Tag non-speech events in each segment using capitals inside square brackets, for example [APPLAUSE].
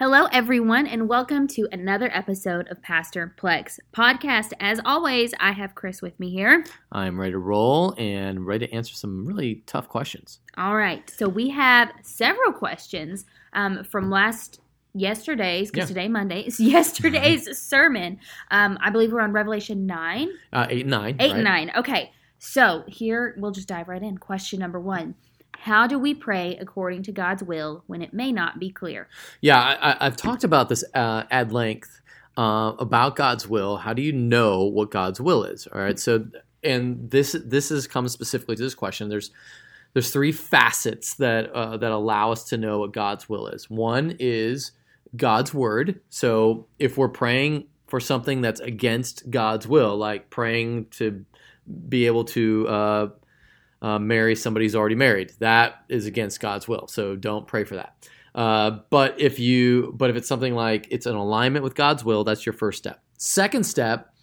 Hello, everyone, and welcome to another episode of Pastor Plex podcast. As always, I have Chris with me here. I'm ready to roll and ready to answer some really tough questions. All right, so we have several questions um, from last yesterday's because Yeah. today Monday is [LAUGHS] yesterday's [LAUGHS] sermon. Um, I believe we're on Revelation nine, Uh, eight and nine. eight right? and nine. Okay, so here we'll just dive right in. Question number one: How do we pray according to God's will when it may not be clear? Yeah, I, I've talked about this uh, at length uh, about God's will. How do you know what God's will is? All right. So, and this this is comes specifically to this question. There's there's three facets that uh, that allow us to know what God's will is. One is God's word. So, if we're praying for something that's against God's will, like praying to be able to uh, uh, marry somebody who's already married. That is against God's will. So don't pray for that. Uh, but if you, but if it's something like it's an alignment with God's will, that's your first step. Second step,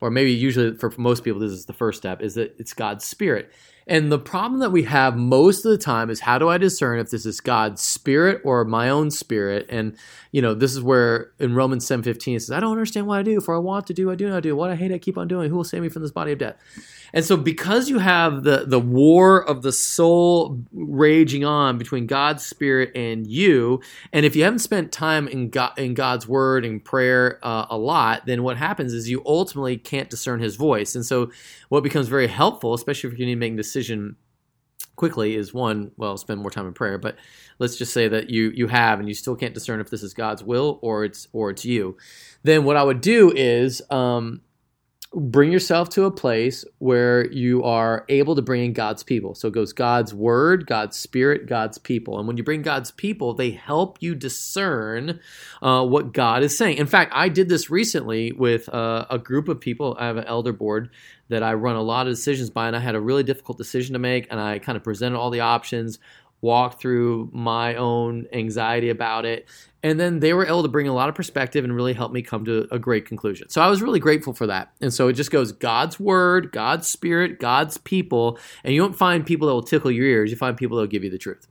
or maybe usually for most people this is the first step, is that it's God's spirit. And the problem that we have most of the time is how do I discern if this is God's spirit or my own spirit? And you know, this is where in Romans 7:15 it says, I don't understand what I do, for I want to do, I do not do. What I hate, I keep on doing. Who will save me from this body of death? And so because you have the the war of the soul raging on between God's spirit and you, and if you haven't spent time in God in God's word and prayer uh, a lot, then what happens is you ultimately can't discern his voice. And so what becomes very helpful, especially if you need to make a decision quickly is one well spend more time in prayer but let's just say that you you have and you still can't discern if this is god's will or it's or it's you. Then what i would do is um, bring yourself to a place where you are able to bring in god's people. So it goes god's word god's spirit god's people. And when you bring god's people they help you discern uh, what god is saying. In fact i did this recently with uh, a group of people. I have an elder board that I run a lot of decisions by, and I had a really difficult decision to make, and I kind of presented all the options, walked through my own anxiety about it, and then they were able to bring a lot of perspective and really help me come to a great conclusion. So I was really grateful for that. And so it just goes God's word, God's spirit, God's people, and you don't find people that will tickle your ears. You find people that will give you the truth.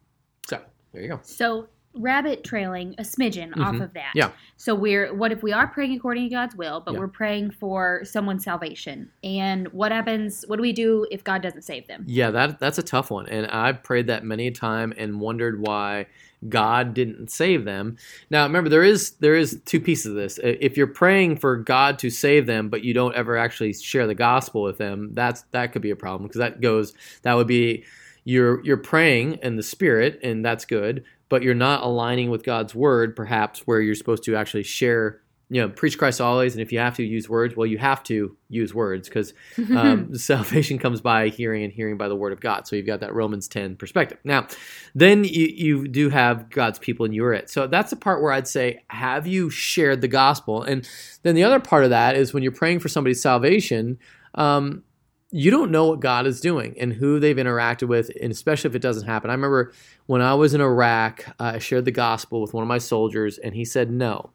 So there you go. So rabbit trailing a smidgen off Mhm. of that. Yeah. So we're what if we are praying according to God's will, but Yeah. we're praying for someone's salvation? And what happens? What do we do if God doesn't save them? Yeah, that that's a tough one, and I've prayed that many a time and wondered why God didn't save them. Now, remember, there is there is two pieces of this. If you're praying for God to save them, but you don't ever actually share the gospel with them, that's that could be a problem because that goes that would be you're you're praying in the spirit, and that's good, but you're not aligning with God's word, perhaps where you're supposed to actually share. You know, preach Christ always, and if you have to use words, well, you have to use words because [LAUGHS] um, [LAUGHS] salvation comes by hearing and hearing by the word of God. So you've got that Romans 10 perspective. Now, then you, you do have God's people and you're it. So that's the part where I'd say, have you shared the gospel? And then the other part of that is when you're praying for somebody's salvation, um, you don't know what God is doing and who they've interacted with, and especially if it doesn't happen. I remember when I was in Iraq, uh, I shared the gospel with one of my soldiers, and he said no.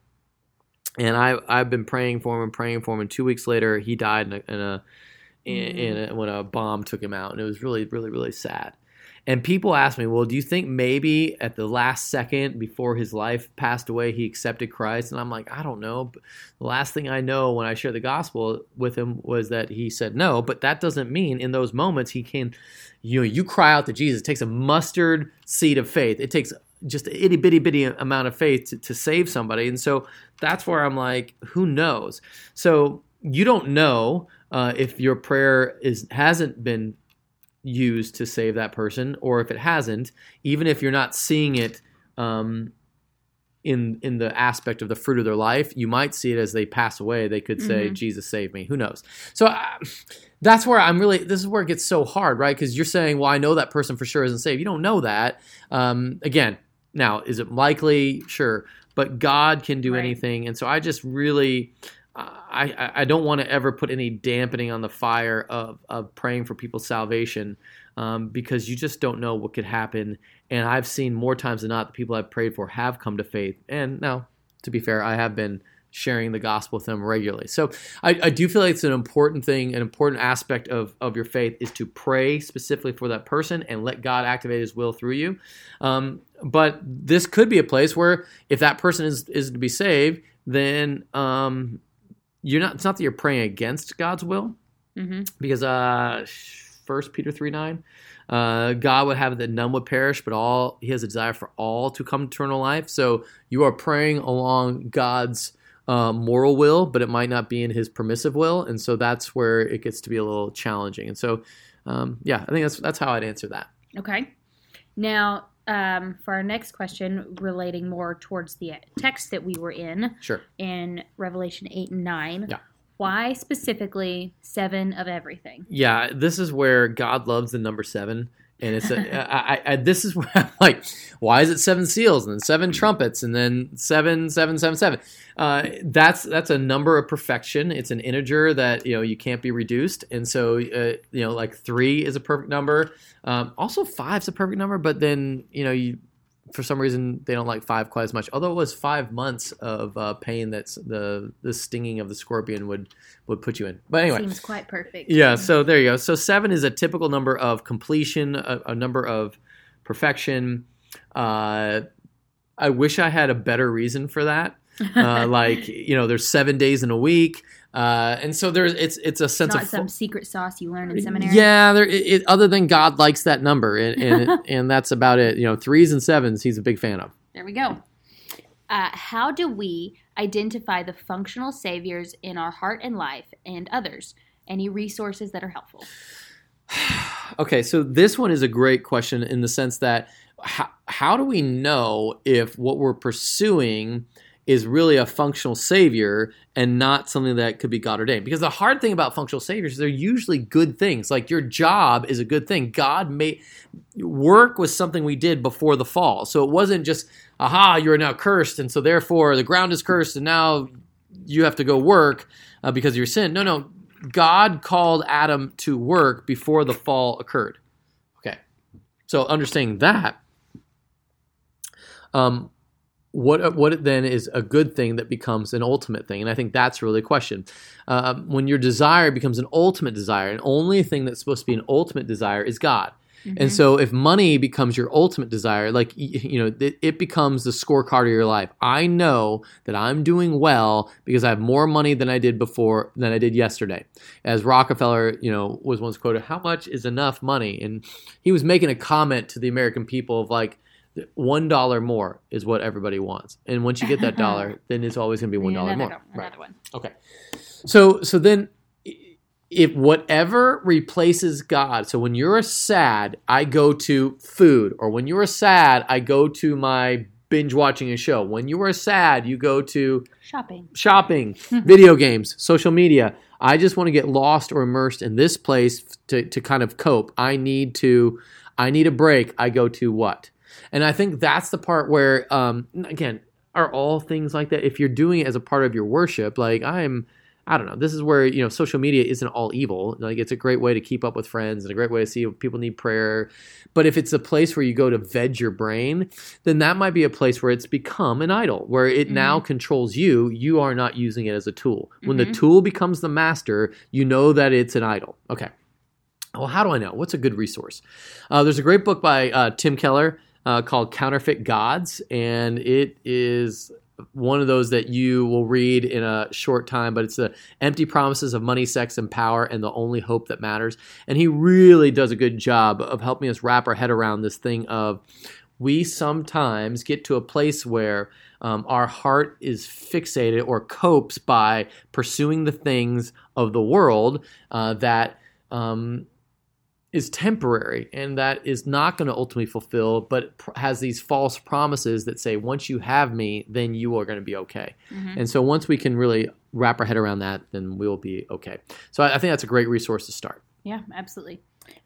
And I I've been praying for him and praying for him, and two weeks later he died in a, in a in, mm-hmm. in a, when a bomb took him out, and it was really really really sad. And people ask me, well, do you think maybe at the last second before his life passed away, he accepted Christ? And I'm like, I don't know. But the last thing I know when I shared the gospel with him was that he said no. But that doesn't mean in those moments he can, you know, you cry out to Jesus. It takes a mustard seed of faith. It takes just an itty bitty bitty amount of faith to, to save somebody. And so that's where I'm like, who knows? So you don't know uh, if your prayer is hasn't been used to save that person, or if it hasn't, even if you're not seeing it um, in in the aspect of the fruit of their life, you might see it as they pass away. They could say, Mhm. "Jesus saved me." Who knows? So that's where I'm really. This is where it gets so hard, right? Because you're saying, "Well, I know that person for sure isn't saved." You don't know that. Um, again, now is it likely? Sure, but God can do Right. anything, and so I just really. I, I- don't want to ever put any dampening on the fire of, of praying for people's salvation um, because you just don't know what could happen. And I've seen more times than not the people I've prayed for have come to faith. And now, to be fair, I have been sharing the gospel with them regularly. So I, I do feel like it's an important thing, an important aspect of, of your faith is to pray specifically for that person and let God activate his will through you. Um, but this could be a place where if that person is, is to be saved, then um, you're not, it's not that you're praying against God's will Mm-hmm. because uh, First Peter three nine, uh, God would have that none would perish, but all He has a desire for all to come to eternal life. So you are praying along God's uh, moral will, but it might not be in His permissive will, and so that's where it gets to be a little challenging. And so, um, yeah, I think that's that's how I'd answer that. Okay. Now, um, for our next question, relating more towards the text that we were in Sure. in Revelation 8 and 9, Yeah. why specifically seven of everything? Yeah, this is where God loves the number seven, and it's a, [LAUGHS] I, I, I, this is [LAUGHS] where I'm like, why is it seven seals and then seven trumpets and then seven, seven, seven, seven? Uh, that's that's a number of perfection. It's an integer that you know you can't be reduced, and so uh, you know like three is a perfect number. Um, also, is a perfect number, but then you know you for some reason they don't like five quite as much. Although it was five months of uh, pain that's the the stinging of the scorpion would would put you in. But anyway, Seems quite perfect. yeah, so there you go. So seven is a typical number of completion, a, a number of perfection. Uh, I wish I had a better reason for that. [LAUGHS] Uh, like you know, there's seven days in a week, uh, and so there's it's it's a sense Not of some secret sauce you learn in seminary. yeah. There, it, it, other than God likes that number, and and, [LAUGHS] and that's about it. You know, threes and sevens, he's a big fan of. There we go. Uh, how do we identify the functional saviors in our heart and life and others? Any resources that are helpful? [SIGHS] Okay, so this one is a great question in the sense that how, how do we know if what we're pursuing is really a functional savior and not something that could be God ordained? Because the hard thing about functional saviors is they're usually good things. Like your job is a good thing. God made work was something we did before the fall. So it wasn't just, aha, you're now cursed, and so therefore the ground is cursed, and now you have to go work uh, because of your sin. No, no. God called Adam to work before the fall occurred. Okay. So understanding that, um, what what then is a good thing that becomes an ultimate thing? And I think that's really the question. Um, when your desire becomes an ultimate desire, and only thing that's supposed to be an ultimate desire is God. And so, if money becomes your ultimate desire, like you know, it, it becomes the scorecard of your life. I know that I'm doing well because I have more money than I did before than I did yesterday. As Rockefeller, you know, was once quoted, "How much is enough money?" And he was making a comment to the American people of like, one dollar more is what everybody wants, and once you get that dollar, [LAUGHS] then it's always going to be one dollar more. Right. one. Okay. So so then if whatever replaces God, so when you're sad, I go to food, or when you're sad, I go to my binge watching a show. When you are sad, you go to Shopping. shopping, [LAUGHS] video games, social media. I just want to get lost or immersed in this place to, to kind of cope. I need to I need a break. I go to what? And I think that's the part where um again, are all things like that if you're doing it as a part of your worship, like I'm I don't know. This is where you know social media isn't all evil. Like it's a great way to keep up with friends and a great way to see if people need prayer. But if it's a place where you go to veg your brain, then that might be a place where it's become an idol, where it now controls you. You are not using it as a tool. When the Mhm. tool becomes the master, you know that it's an idol. Okay. Well, how do I know? What's a good resource? Uh, there's a great book by uh, Tim Keller uh, called Counterfeit Gods, and it is one of those that you will read in a short time, but it's the empty promises of money, sex, and power, and the only hope that matters. And he really does a good job of helping us wrap our head around this thing of we sometimes get to a place where um, our heart is fixated or copes by pursuing the things of the world uh, that um, is temporary and that is not going to ultimately fulfill, but pr- has these false promises that say, once you have me, then you are going to be okay. Mhm. And so once we can really wrap our head around that, then we'll be okay. So I, I think that's a great resource to start. Yeah, absolutely.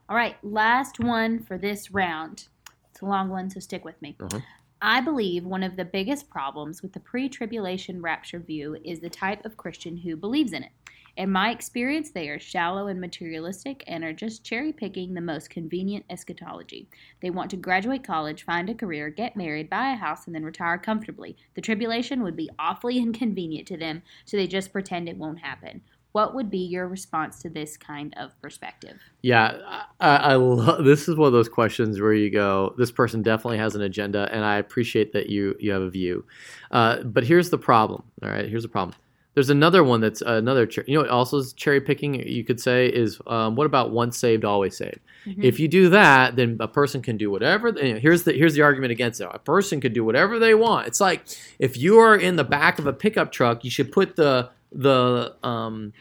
All right, last one for this round. It's a long one, so stick with me. Uh-huh. I believe one of the biggest problems with the pre tribulation rapture view is the type of Christian who believes in it. In my experience, they are shallow and materialistic and are just cherry picking the most convenient eschatology. They want to graduate college, find a career, get married, buy a house, and then retire comfortably. The tribulation would be awfully [LAUGHS] inconvenient to them, so they just pretend it won't happen. What would be your response to this kind of perspective? Yeah, I, I love [LAUGHS] this is one of those questions where you go, this person definitely has an agenda, and I appreciate that you you have a view. Uh, but here's the problem. All right, here's the problem. There's another one that's another. You know, what also is cherry picking. You could say is um, what about once saved, always saved? Mm-hmm. If you do that, then a person can do whatever. You know, here's the here's the argument against it. A person could do whatever they want. It's like if you are in the back of a pickup truck, you should put the the um,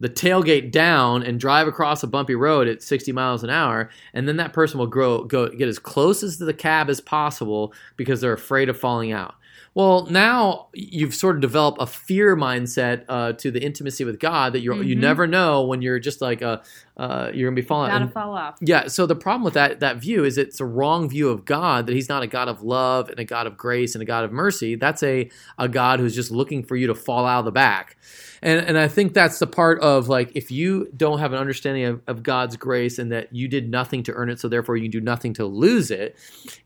the tailgate down and drive across a bumpy road at 60 miles an hour, and then that person will grow go get as close as to the cab as possible because they're afraid of falling out. Well, now you've sort of developed a fear mindset uh, to the intimacy with God that you mm-hmm. you never know when you're just like a uh, you're gonna be falling. Gotta fall off. Yeah. So the problem with that that view is it's a wrong view of God. That He's not a God of love and a God of grace and a God of mercy. That's a a God who's just looking for you to fall out of the back. And and I think that's the part of like if you don't have an understanding of, of God's grace and that you did nothing to earn it, so therefore you can do nothing to lose it,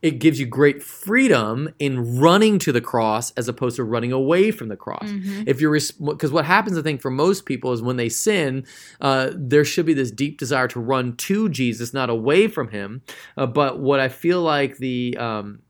it gives you great freedom in running to the cross as opposed to running away from the cross. Mm-hmm. If you're because what happens, I think, for most people is when they sin, uh, there should be this deep desire to run to Jesus, not away from Him. Uh, but what I feel like the um,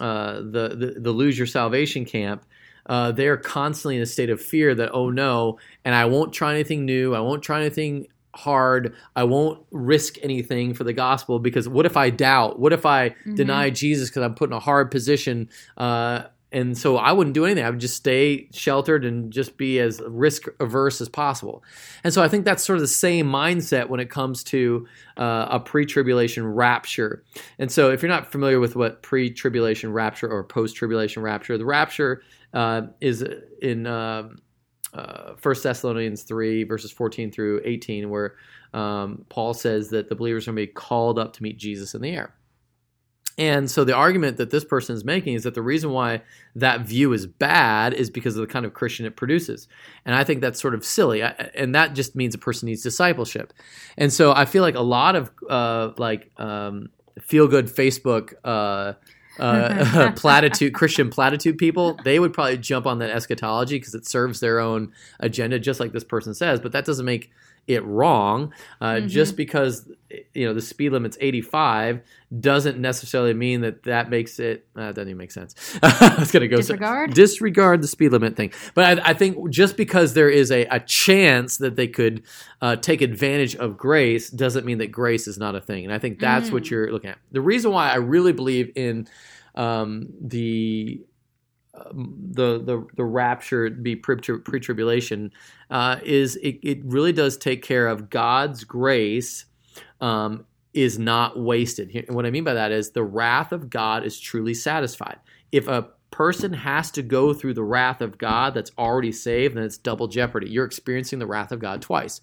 uh, the, the the lose your salvation camp uh, they're constantly in a state of fear that oh no and i won't try anything new i won't try anything hard i won't risk anything for the gospel because what if i doubt what if i mm-hmm. deny jesus because i'm put in a hard position uh, and so I wouldn't do anything. I would just stay sheltered and just be as risk averse as possible. And so I think that's sort of the same mindset when it comes to uh, a pre tribulation rapture. And so if you're not familiar with what pre tribulation rapture or post tribulation rapture, the rapture uh, is in uh, 1 Thessalonians 3, verses 14 through 18, where um, Paul says that the believers are going to be called up to meet Jesus in the air. And so the argument that this person is making is that the reason why that view is bad is because of the kind of Christian it produces. And I think that's sort of silly. and that just means a person needs discipleship. And so I feel like a lot of uh, like um, feel good Facebook uh, uh, [LAUGHS] [LAUGHS] platitude Christian platitude people, they would probably jump on that eschatology because it serves their own agenda, just like this person says. But that doesn't make it wrong. Uh, mm-hmm. Just because you know the speed limit's 85 doesn't necessarily mean that that makes it. Uh, doesn't even make sense. [LAUGHS] I was going to go disregard so, disregard the speed limit thing. But I, I, think just because there is a, a chance that they could uh, take advantage of grace doesn't mean that grace is not a thing. And I think that's mm. what you're looking at. The reason why I really believe in um, the the the the rapture be pre tribulation uh, is it, it really does take care of God's grace um, is not wasted. what I mean by that is the wrath of God is truly satisfied. If a person has to go through the wrath of God that's already saved, then it's double jeopardy. You're experiencing the wrath of God twice.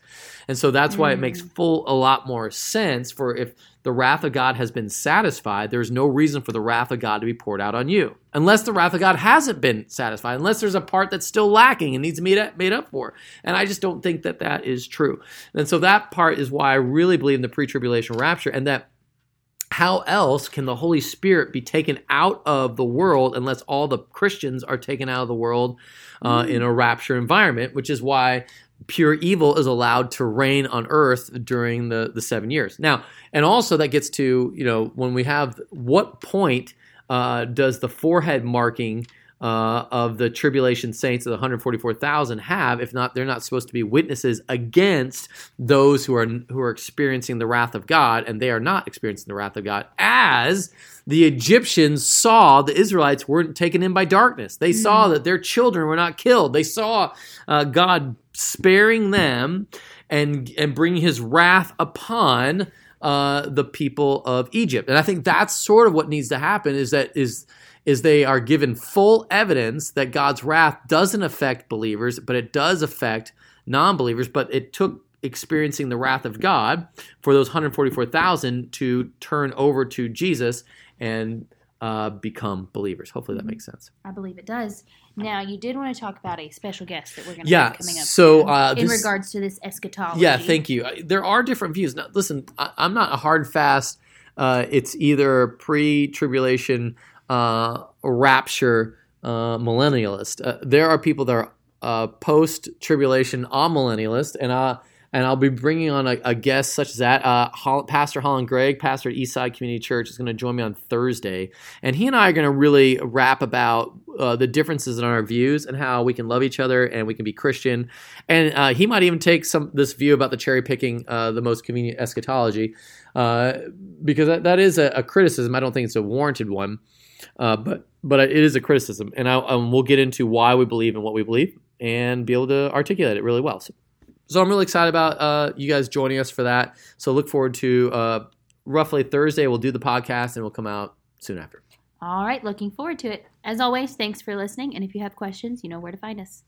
And so that's why it makes mm. full a lot more sense for if the wrath of God has been satisfied, there's no reason for the wrath of God to be poured out on you. Unless the wrath of God hasn't been satisfied, unless there's a part that's still lacking and needs to be made up for. And I just don't think that that is true. And so that part is why I really believe in the pre tribulation rapture and that how else can the Holy Spirit be taken out of the world unless all the Christians are taken out of the world uh, mm. in a rapture environment, which is why pure evil is allowed to reign on earth during the, the seven years. Now, and also that gets to, you know, when we have what point uh, does the forehead marking uh, of the tribulation saints of the 144,000 have if not they're not supposed to be witnesses against those who are who are experiencing the wrath of God and they are not experiencing the wrath of God as the Egyptians saw the Israelites weren't taken in by darkness. They saw that their children were not killed. They saw uh, God sparing them and and bringing his wrath upon uh, the people of Egypt and I think that's sort of what needs to happen is that is is they are given full evidence that God's wrath doesn't affect believers, but it does affect non believers. But it took experiencing the wrath of God for those 144,000 to turn over to Jesus and uh, become believers. Hopefully that makes sense. I believe it does. Now, you did want to talk about a special guest that we're going to Yeah, have coming up so, uh, in this- regards to this eschatology. Yeah, thank you. There are different views. Now, listen, I, I'm not a hard fast. Uh, it's either pre-tribulation uh, rapture uh, millennialist. Uh, there are people that are uh, post-tribulation amillennialist, and uh, and I'll be bringing on a, a guest such as that. Uh, Pastor Holland Gregg, pastor at Eastside Community Church, is going to join me on Thursday, and he and I are going to really rap about uh, the differences in our views and how we can love each other and we can be Christian. And uh, he might even take some this view about the cherry picking uh, the most convenient eschatology, uh, because that, that is a, a criticism. I don't think it's a warranted one, uh, but but it is a criticism, and I, um, we'll get into why we believe and what we believe and be able to articulate it really well. So, so I'm really excited about uh, you guys joining us for that. So look forward to uh, roughly Thursday. We'll do the podcast and we'll come out soon after. All right, looking forward to it. As always, thanks for listening. And if you have questions, you know where to find us.